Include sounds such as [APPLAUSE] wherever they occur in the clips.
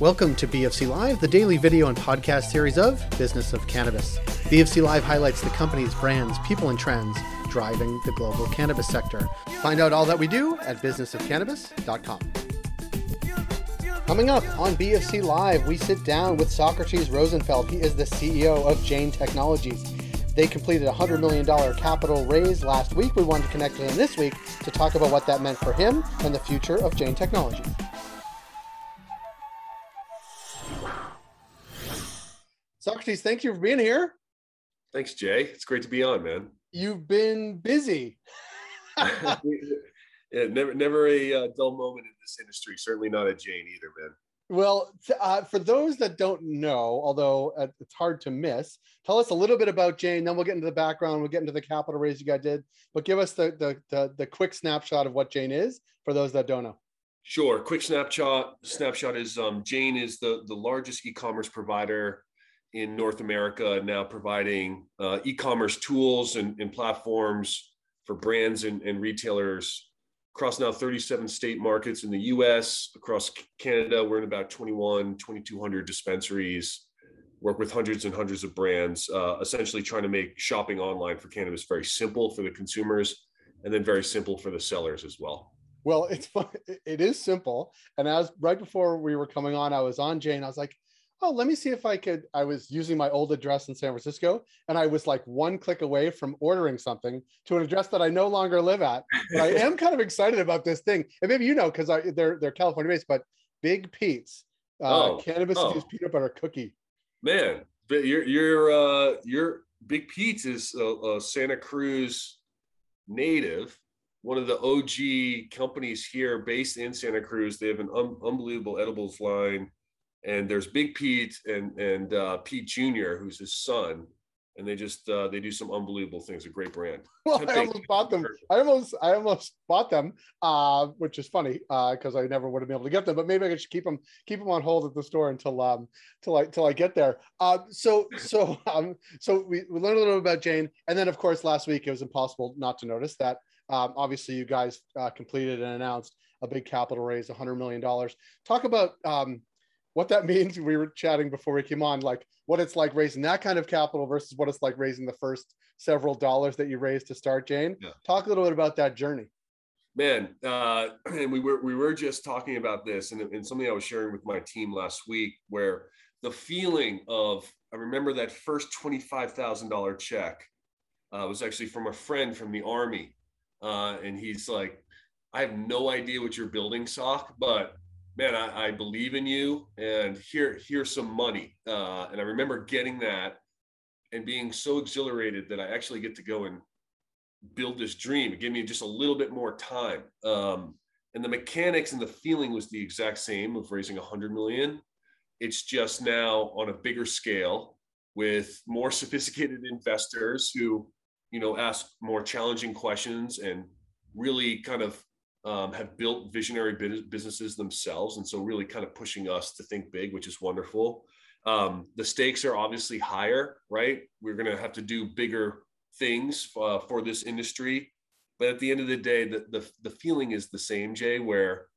Welcome to BFC Live, the daily video and podcast series of Business of Cannabis. BFC Live highlights the companies, brands, people, and trends driving the global cannabis sector. Find out all that we do at businessofcannabis.com. Coming up on BFC Live, we sit down with Socrates Rosenfeld. He is the CEO of Jane Technologies. They completed a $100 million capital raise last week. We wanted to connect with him this week to talk about what that meant for him and the future of Jane Technologies. Socrates, thank you for being here. Thanks, Jay. It's great to be on, man. You've been busy. [LAUGHS] [LAUGHS] yeah, never, never a uh, dull moment in this industry. Certainly not at Jane either, man. Well, uh, for those that don't know, although uh, it's hard to miss, tell us a little bit about Jane. Then we'll get into the background. We'll get into the capital raise you guys did. But give us the the the, the quick snapshot of what Jane is for those that don't know. Sure. Quick snapshot. Snapshot is um, Jane is the the largest e-commerce provider in North America, now providing uh, e-commerce tools and, and platforms for brands and, and retailers across now 37 state markets in the US, across Canada. We're in about 21, 2,200 dispensaries, work with hundreds and hundreds of brands, uh, essentially trying to make shopping online for cannabis very simple for the consumers and then very simple for the sellers as well. Well, it's fun. It is simple. And as right before we were coming on, I was on Jane. I was like, oh, let me see if I could. I was using my old address in San Francisco, and I was like one click away from ordering something to an address that I no longer live at. But I am kind of excited about this thing, and maybe you know because they're they're California based, but Big Pete's uh, oh, cannabis infused oh. peanut butter cookie. Man, but you're you're uh, you're Big Pete's is a, a Santa Cruz native one of the OG companies here based in Santa Cruz. They have an un- unbelievable edibles line and there's Big Pete and and uh, Pete Jr., who's his son, and they just uh, they do some unbelievable things. A great brand. [LAUGHS] Well, I almost bought them. I almost I almost bought them, uh, which is funny because uh, I never would have been able to get them. But maybe I should keep them keep them on hold at the store until um till I till I get there. Uh, so so [LAUGHS] um so we, we learned a little bit about Jane, and then of course last week it was impossible not to notice that um, obviously you guys uh, completed and announced a big capital raise, $100 million. Talk about um, what that means. We were chatting before we came on, like what it's like raising that kind of capital versus what it's like raising the first several dollars that you raised to start Jane. Yeah. Talk a little bit about that journey. Man, uh, [CLEARS THROAT] and we were we were just talking about this, and, and something I was sharing with my team last week, where the feeling of I remember that first twenty five thousand dollar check uh, was actually from a friend from the army, uh, and he's like, I have no idea what you're building, Sock, but man, I, I believe in you and here, here's some money. Uh, and I remember getting that and being so exhilarated that I actually get to go and build this dream. It gave me just a little bit more time. Um, and the mechanics and the feeling was the exact same of raising a hundred million. It's just now on a bigger scale with more sophisticated investors who, you know, ask more challenging questions and really kind of um, have built visionary businesses themselves, and so really kind of pushing us to think big, which is wonderful. Um, the stakes are obviously higher, right? We're going to have to do bigger things uh, for this industry, but at the end of the day, the, the the feeling is the same, Jay, where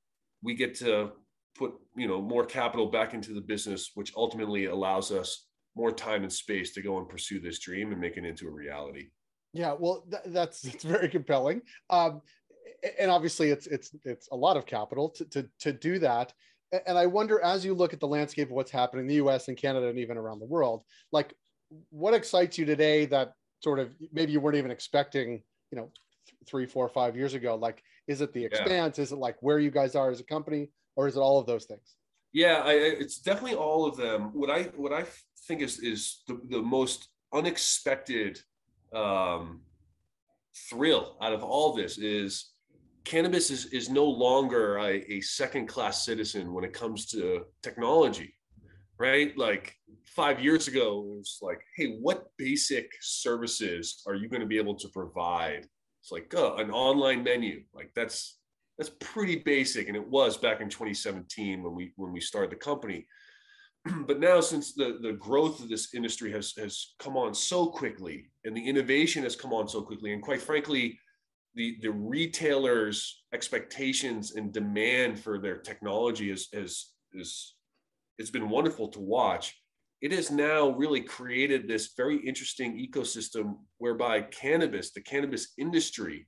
we get to put you know more capital back into the business, which ultimately allows us more time and space to go and pursue this dream and make it into a reality. Yeah, well, th- that's it's very compelling. Um, and obviously it's it's it's a lot of capital to to, to do that. And i wonder as you look at the landscape of what's happening in the us and canada and even around the world like what excites you today that sort of maybe you weren't even expecting you know th- three four five years ago? Like is it the expanse? Yeah. is it like where you guys are as a company? Or is it all of those things? Yeah I, it's definitely all of them. What i what i think is is the, the most unexpected um thrill out of all this is cannabis is, is no longer a, a second class citizen when it comes to technology right? Like five years ago it was like hey what basic services are you going to be able to provide? It's like uh, an online menu. Like that's that's pretty basic and it was back in 2017 when we when we started the company. [CLEARS THROAT] But now since the the growth of this industry has has come on so quickly and the innovation has come on so quickly and quite frankly the the retailers expectations and demand for their technology is is is it's been wonderful to watch. It has now really created this very interesting ecosystem whereby cannabis, the cannabis industry,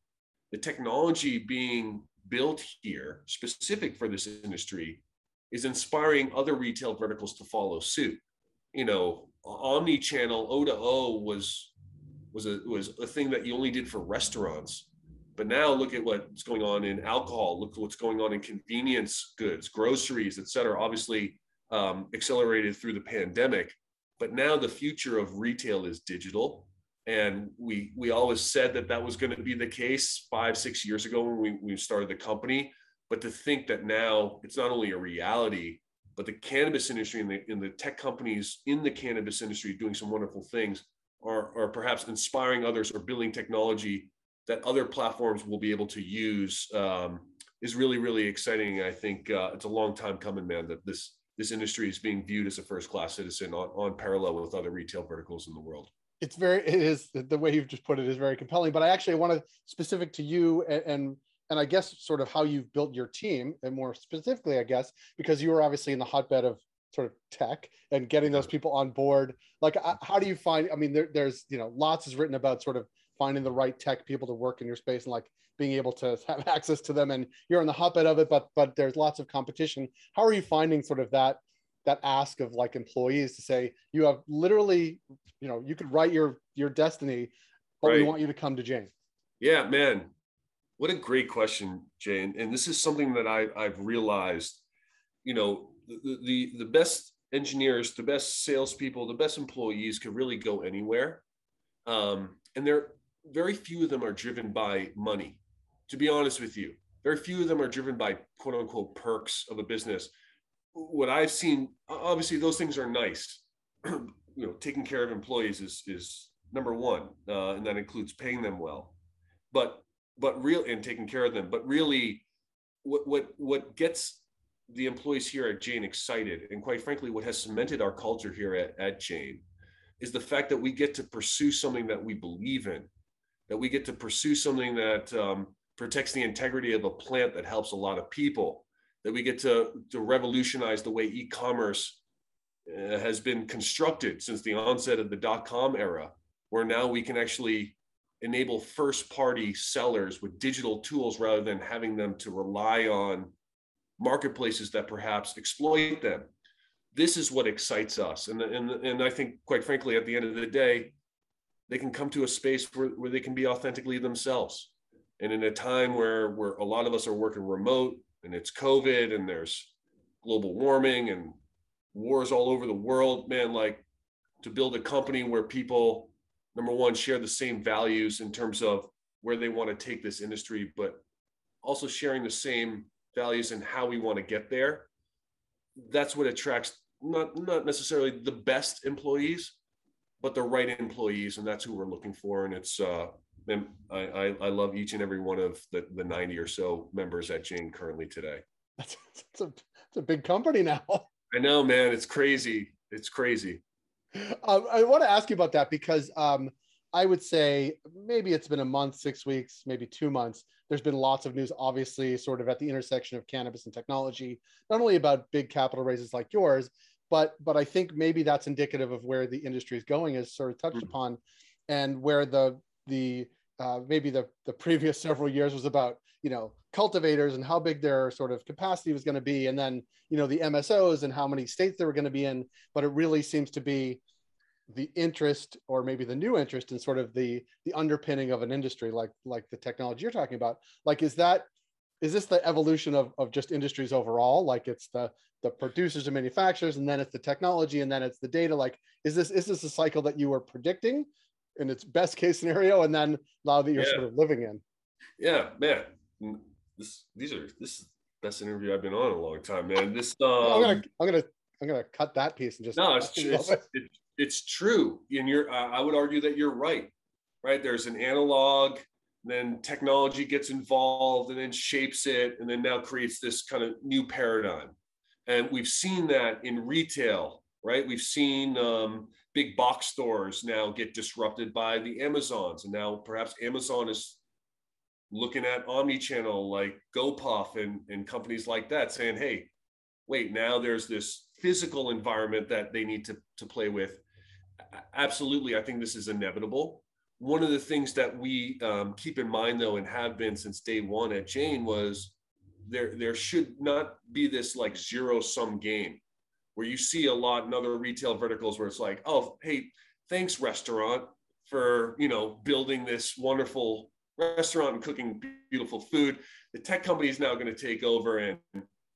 the technology being built here specific for this industry is inspiring other retail verticals to follow suit. You know, omni-channel O to O was was a was a thing that you only did for restaurants. But now look at what's going on in alcohol. Look at what's going on in convenience goods, groceries, et cetera. Obviously, um, accelerated through the pandemic. But now the future of retail is digital, and we we always said that that was going to be the case five six years ago when we, we started the company. But to think that now it's not only a reality, but the cannabis industry and the, and the tech companies in the cannabis industry doing some wonderful things are, are perhaps inspiring others or building technology that other platforms will be able to use um, is really really exciting. I think uh, it's a long time coming, man. That this this industry is being viewed as a first class citizen on, on parallel with other retail verticals in the world. It's very it is the way you've just put it is very compelling. But I actually want to specific to you and, and and I guess sort of how you've built your team, and more specifically, I guess because you were obviously in the hotbed of sort of tech and getting those people on board. Like, how do you find? I mean, there, there's you know lots is written about sort of finding the right tech people to work in your space and like being able to [LAUGHS] have access to them. And you're in the hotbed of it, but but there's lots of competition. How are you finding sort of that that ask of like employees to say you have literally, you know, you could write your your destiny, but right. we want you to come to Jane. Yeah, man. What a great question, Jane. And this is something that I, I've realized, you know, the, the, the best engineers, the best salespeople, the best employees could really go anywhere. Um, and there, very few of them are driven by money. To be honest with you, very few of them are driven by quote unquote perks of a business. What I've seen, obviously, those things are nice. [CLEARS THROAT] you know, taking care of employees is is number one, uh, and that includes paying them well. But but real and taking care of them. But really, what what what gets the employees here at Jane excited, and quite frankly, what has cemented our culture here at, at Jane, is the fact that we get to pursue something that we believe in, that we get to pursue something that um, protects the integrity of a plant that helps a lot of people, that we get to to revolutionize the way e-commerce uh, has been constructed since the onset of the dot com era, where now we can actually enable first party sellers with digital tools rather than having them to rely on marketplaces that perhaps exploit them. This is what excites us. And, and, and I think, quite frankly, at the end of the day, they can come to a space where, where they can be authentically themselves. And in a time where, where a lot of us are working remote and it's COVID and there's global warming and wars all over the world, man, like to build a company where people number one, share the same values in terms of where they want to take this industry, but also sharing the same values and how we want to get there. That's what attracts not not necessarily the best employees, but the right employees, and that's who we're looking for. And it's uh, and I, I, I love each and every one of the the ninety or so members at Jane currently today. That's, that's a it's a big company now. [LAUGHS] I know, man. It's crazy. It's crazy. Um, I want to ask you about that because um, I would say maybe it's been a month, six weeks, maybe two months. There's been lots of news, obviously, sort of at the intersection of cannabis and technology, not only about big capital raises like yours, but but I think maybe that's indicative of where the industry is going, as sort of touched mm-hmm. upon, and where the the uh, maybe the the previous [LAUGHS] several years was about you know cultivators and how big their sort of capacity was going to be and then you know the msos and how many states they were going to be in but it really seems to be the interest or maybe the new interest in sort of the the underpinning of an industry like like the technology you're talking about like is that is this the evolution of, of just industries overall like it's the the producers and manufacturers and then it's the technology and then it's the data like is this is this a cycle that you were predicting in its best case scenario and then now that you're yeah. sort of living in yeah man this these are this is the best interview I've been on in a long time, man. This um, I'm gonna I'm gonna I'm gonna cut that piece and just no, it's it's, it. it, it's true, and you're uh, I would argue that you're right. Right, there's an analog, then technology gets involved and then shapes it, and then now creates this kind of new paradigm. And we've seen that in retail, right? We've seen um, big box stores now get disrupted by the Amazons, and now perhaps Amazon is looking at omni-channel like GoPuff and, and companies like that saying, hey, wait, now there's this physical environment that they need to, to play with. Absolutely, I think this is inevitable. One of the things that we um, keep in mind, though, and have been since day one at Jane was there there should not be this like zero sum game where you see a lot in other retail verticals where it's like, oh, hey, thanks restaurant for you know building this wonderful restaurant and cooking beautiful food. The tech company is now going to take over and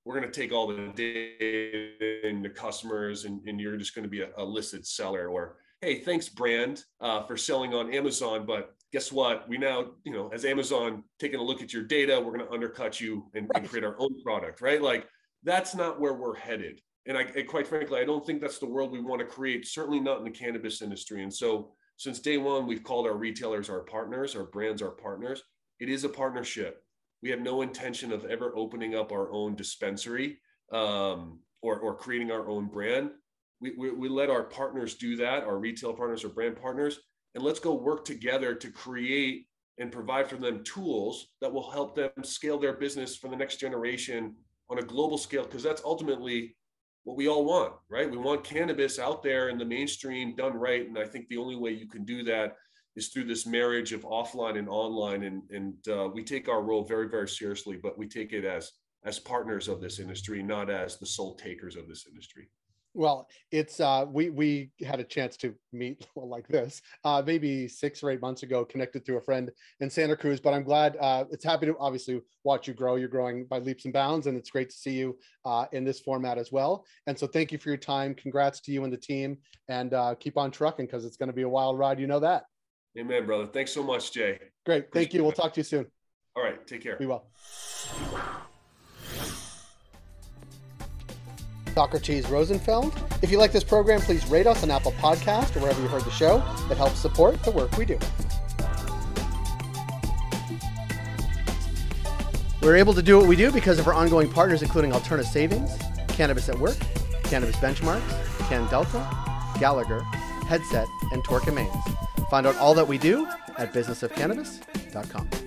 we're going to take all the data and the customers and, and you're just going to be a, a listed seller or hey thanks brand uh, for selling on amazon but guess what? We now you know as amazon taking a look at your data? We're going to undercut you and, right. and, create our own product right? Like that's not where we're headed. And I, quite frankly i don't think that's the world we want to create certainly not in the cannabis industry. And so since day one we've called our retailers our partners our brands our partners. It is a partnership. We have no intention of ever opening up our own dispensary um, or, or creating our own brand. We, we, we let our partners do that, our retail partners or brand partners, and let's go work together to create and provide for them tools that will help them scale their business for the next generation on a global scale, because that's ultimately what we all want, right? We want cannabis out there in the mainstream done right. And I think the only way you can do that is through this marriage of offline and online and and uh, we take our role very very seriously but we take it as as partners of this industry not as the sole takers of this industry well it's uh we we had a chance to meet [LAUGHS] like this uh maybe six or eight months ago connected through a friend in santa cruz but i'm glad uh it's happy to obviously watch you grow you're growing by leaps and bounds and it's great to see you uh in this format as well and so thank you for your time congrats to you and the team and uh keep on trucking because it's going to be a wild ride you know that Amen, brother. Thanks so much, Jay. Great. Appreciate Thank you. We'll talk to you soon. All right. Take care. Be well. Socrates Rosenfeld. If you like this program, please rate us on Apple Podcast or wherever you heard the show. It helps support the work we do. We're able to do what we do because of our ongoing partners, including Alterna Savings, Cannabis at Work, Cannabis Benchmarks, CannDelta, Gallagher, Headset, and Torkin Manes. Find out all that we do at businessofcannabis.com.